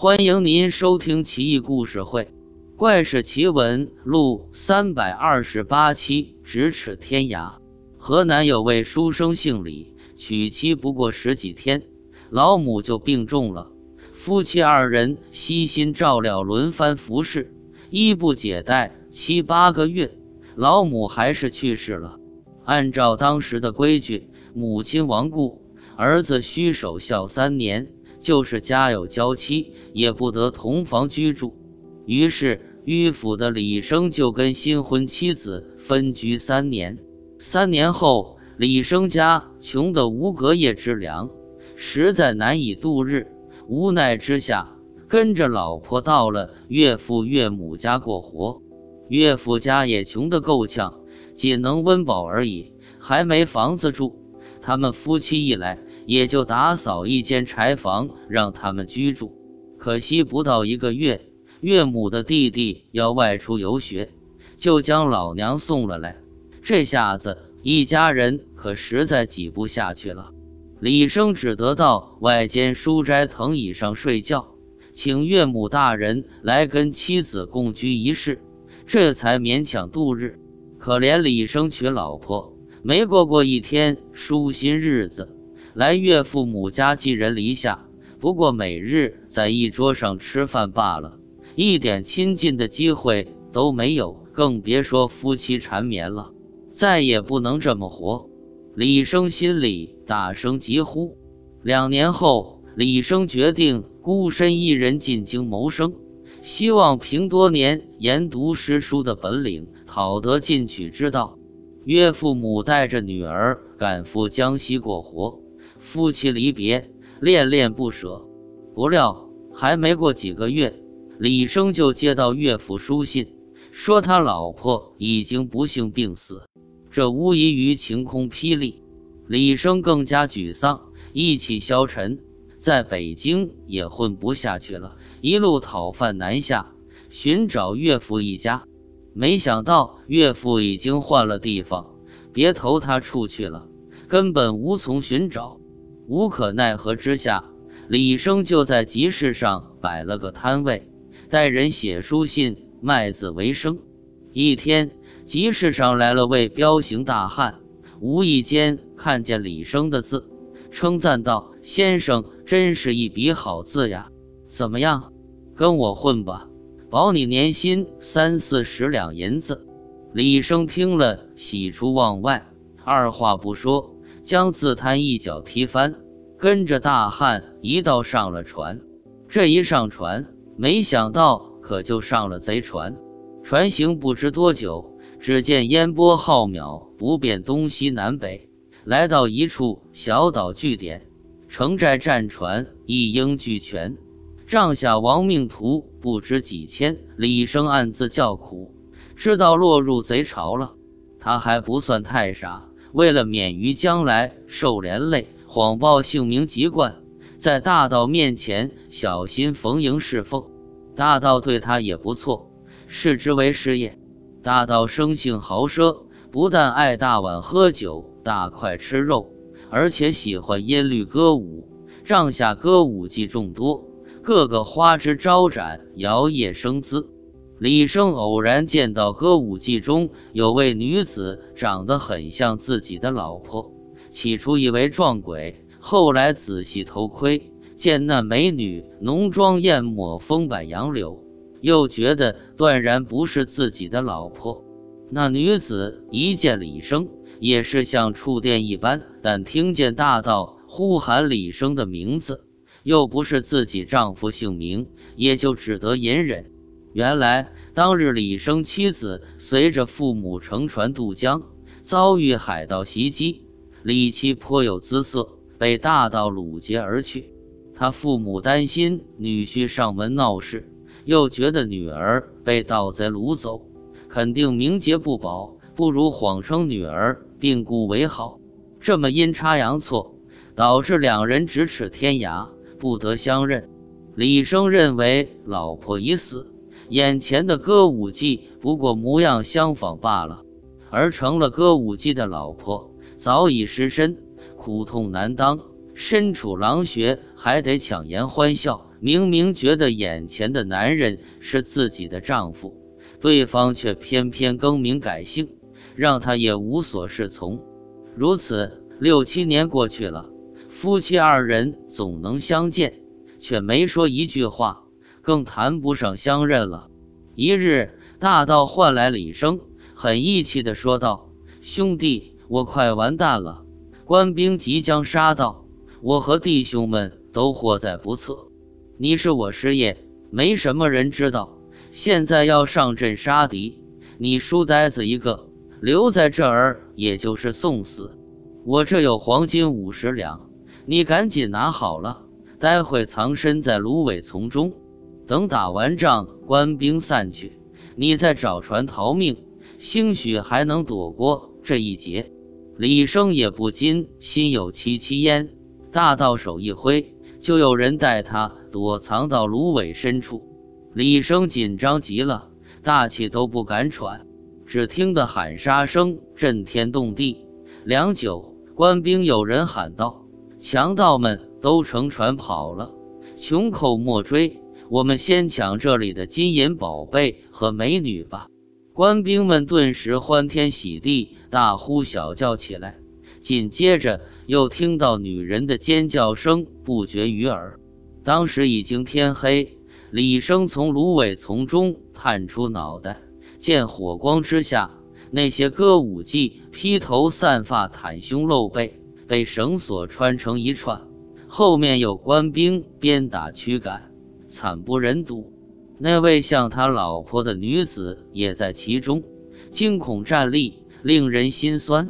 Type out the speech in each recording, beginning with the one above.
欢迎您收听《奇异故事会·怪事奇闻录》三百二十八期。咫尺天涯，河南有位书生姓李，娶妻不过十几天，老母就病重了。夫妻二人悉心照料，轮番服侍，衣不解带，七八个月，老母还是去世了。按照当时的规矩，母亲亡故，儿子需守孝三年。就是家有娇妻，也不得同房居住。于是迂腐的李生就跟新婚妻子分居三年。三年后，李生家穷得无隔夜之粮，实在难以度日。无奈之下，跟着老婆到了岳父岳母家过活。岳父家也穷得够呛，仅能温饱而已，还没房子住。他们夫妻一来。也就打扫一间柴房让他们居住，可惜不到一个月，岳母的弟弟要外出游学，就将老娘送了来。这下子一家人可实在挤不下去了。李生只得到外间书斋藤椅上睡觉，请岳母大人来跟妻子共居一室，这才勉强度日。可怜李生娶老婆没过过一天舒心日子。来岳父母家寄人篱下，不过每日在一桌上吃饭罢了，一点亲近的机会都没有，更别说夫妻缠绵了。再也不能这么活，李生心里大声疾呼。两年后，李生决定孤身一人进京谋生，希望凭多年研读诗书的本领，讨得进取之道。岳父母带着女儿赶赴江西过活。夫妻离别，恋恋不舍。不料还没过几个月，李生就接到岳父书信，说他老婆已经不幸病死。这无异于晴空霹雳，李生更加沮丧，意气消沉，在北京也混不下去了，一路讨饭南下，寻找岳父一家。没想到岳父已经换了地方，别投他处去了，根本无从寻找。无可奈何之下，李生就在集市上摆了个摊位，带人写书信卖字为生。一天，集市上来了位彪形大汉，无意间看见李生的字，称赞道：“先生真是一笔好字呀！怎么样，跟我混吧，保你年薪三四十两银子。”李生听了，喜出望外，二话不说。将自摊一脚踢翻，跟着大汉一道上了船。这一上船，没想到可就上了贼船。船行不知多久，只见烟波浩渺，不辨东西南北。来到一处小岛据点，城寨战船一应俱全，帐下亡命徒不知几千。李生暗自叫苦，知道落入贼巢了。他还不算太傻。为了免于将来受连累，谎报姓名籍贯，在大道面前小心逢迎侍奉。大道对他也不错，视之为师业。大道生性豪奢，不但爱大碗喝酒、大块吃肉，而且喜欢音律歌舞。帐下歌舞伎众多，个个花枝招展，摇曳生姿。李生偶然见到歌舞伎中有位女子，长得很像自己的老婆。起初以为撞鬼，后来仔细偷窥，见那美女浓妆艳抹，风摆杨柳，又觉得断然不是自己的老婆。那女子一见李生，也是像触电一般，但听见大道呼喊李生的名字，又不是自己丈夫姓名，也就只得隐忍。原来当日李生妻子随着父母乘船渡江，遭遇海盗袭击，李妻颇有姿色，被大盗掳劫而去。他父母担心女婿上门闹事，又觉得女儿被盗贼掳走，肯定名节不保，不如谎称女儿病故为好。这么阴差阳错，导致两人咫尺天涯，不得相认。李生认为老婆已死。眼前的歌舞伎不过模样相仿罢了，而成了歌舞伎的老婆早已失身，苦痛难当，身处狼穴还得强颜欢笑，明明觉得眼前的男人是自己的丈夫，对方却偏偏更名改姓，让她也无所适从。如此六七年过去了，夫妻二人总能相见，却没说一句话，更谈不上相认了。一日，大道唤来李生，很义气地说道：“兄弟，我快完蛋了，官兵即将杀到，我和弟兄们都祸在不测。”你是我师爷，没什么人知道。现在要上阵杀敌，你书呆子一个，留在这儿也就是送死。我这有黄金五十两，你赶紧拿好了，待会藏身在芦苇丛中，等打完仗，官兵散去，你再找船逃命，兴许还能躲过这一劫。李生也不禁心有戚戚焉，大道手一挥。就有人带他躲藏到芦苇深处，李生紧张极了，大气都不敢喘。只听得喊杀声震天动地。良久，官兵有人喊道：“强盗们都乘船跑了，穷寇莫追，我们先抢这里的金银宝贝和美女吧！”官兵们顿时欢天喜地，大呼小叫起来。紧接着。又听到女人的尖叫声不绝于耳。当时已经天黑，李生从芦苇丛中探出脑袋，见火光之下，那些歌舞伎披头散发、袒胸露背，被绳索穿成一串，后面有官兵鞭打驱赶，惨不忍睹。那位像他老婆的女子也在其中，惊恐站立，令人心酸。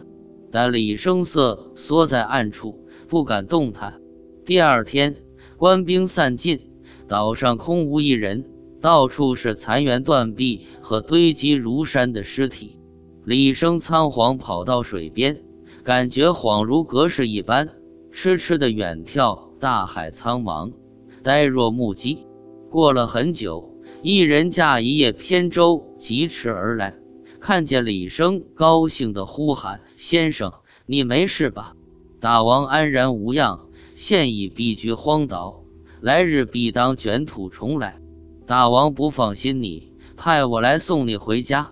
但李生色缩在暗处，不敢动弹。第二天，官兵散尽，岛上空无一人，到处是残垣断壁和堆积如山的尸体。李生仓皇跑到水边，感觉恍如隔世一般，痴痴的远眺大海苍茫，呆若木鸡。过了很久，一人驾一叶扁舟疾驰而来。看见李生，高兴地呼喊：“先生，你没事吧？”大王安然无恙，现已避居荒岛，来日必当卷土重来。大王不放心你，派我来送你回家。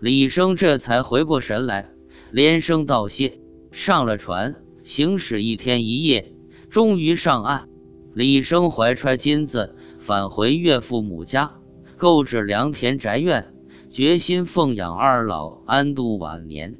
李生这才回过神来，连声道谢，上了船，行驶一天一夜，终于上岸。李生怀揣金子，返回岳父母家，购置良田宅院。决心奉养二老，安度晚年。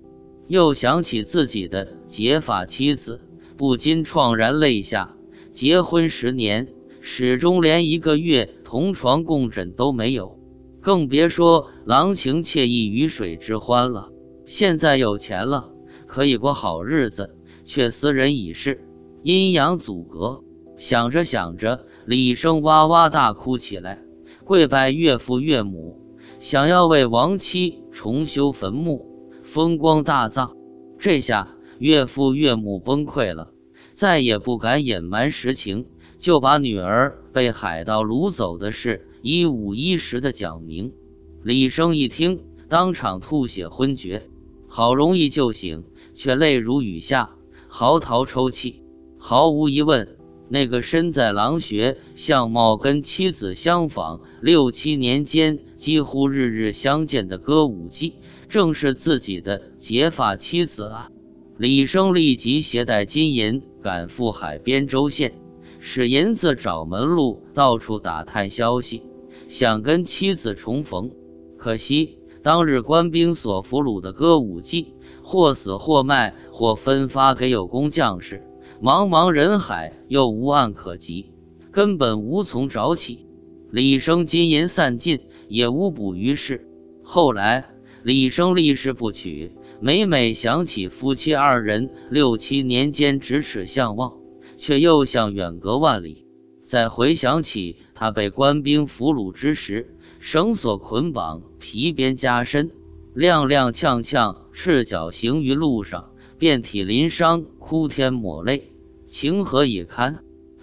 又想起自己的结发妻子，不禁怆然泪下。结婚十年，始终连一个月同床共枕都没有，更别说郎情妾意、鱼水之欢了。现在有钱了，可以过好日子，却斯人已逝，阴阳阻隔。想着想着，李生哇哇大哭起来，跪拜岳父岳母。想要为亡妻重修坟墓，风光大葬。这下岳父岳母崩溃了，再也不敢隐瞒实情，就把女儿被海盗掳走的事一五一十的讲明。李生一听，当场吐血昏厥，好容易救醒，却泪如雨下，嚎啕抽泣。毫无疑问。那个身在狼穴、相貌跟妻子相仿、六七年间几乎日日相见的歌舞伎，正是自己的结发妻子啊！李生立即携带金银赶赴海边州县，使银子找门路，到处打探消息，想跟妻子重逢。可惜当日官兵所俘虏的歌舞伎，或死或卖，或分发给有功将士。茫茫人海，又无岸可及，根本无从找起。李生金银散尽，也无补于事。后来，李生立誓不娶，每每想起夫妻二人六七年间咫尺相望，却又像远隔万里。再回想起他被官兵俘虏之时，绳索捆绑，皮鞭加身，踉踉跄跄，赤脚行于路上。遍体鳞伤，哭天抹泪，情何以堪？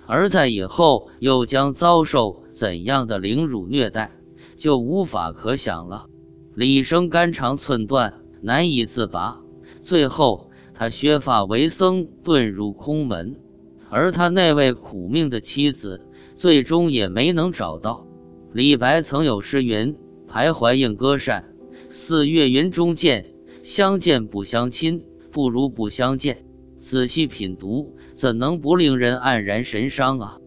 而在以后又将遭受怎样的凌辱虐待，就无法可想了。李生肝肠寸断，难以自拔。最后，他削发为僧，遁入空门。而他那位苦命的妻子，最终也没能找到。李白曾有诗云：“徘徊应歌扇，似月云中见。相见不相亲，不如不相见。”仔细品读，怎能不令人黯然神伤啊！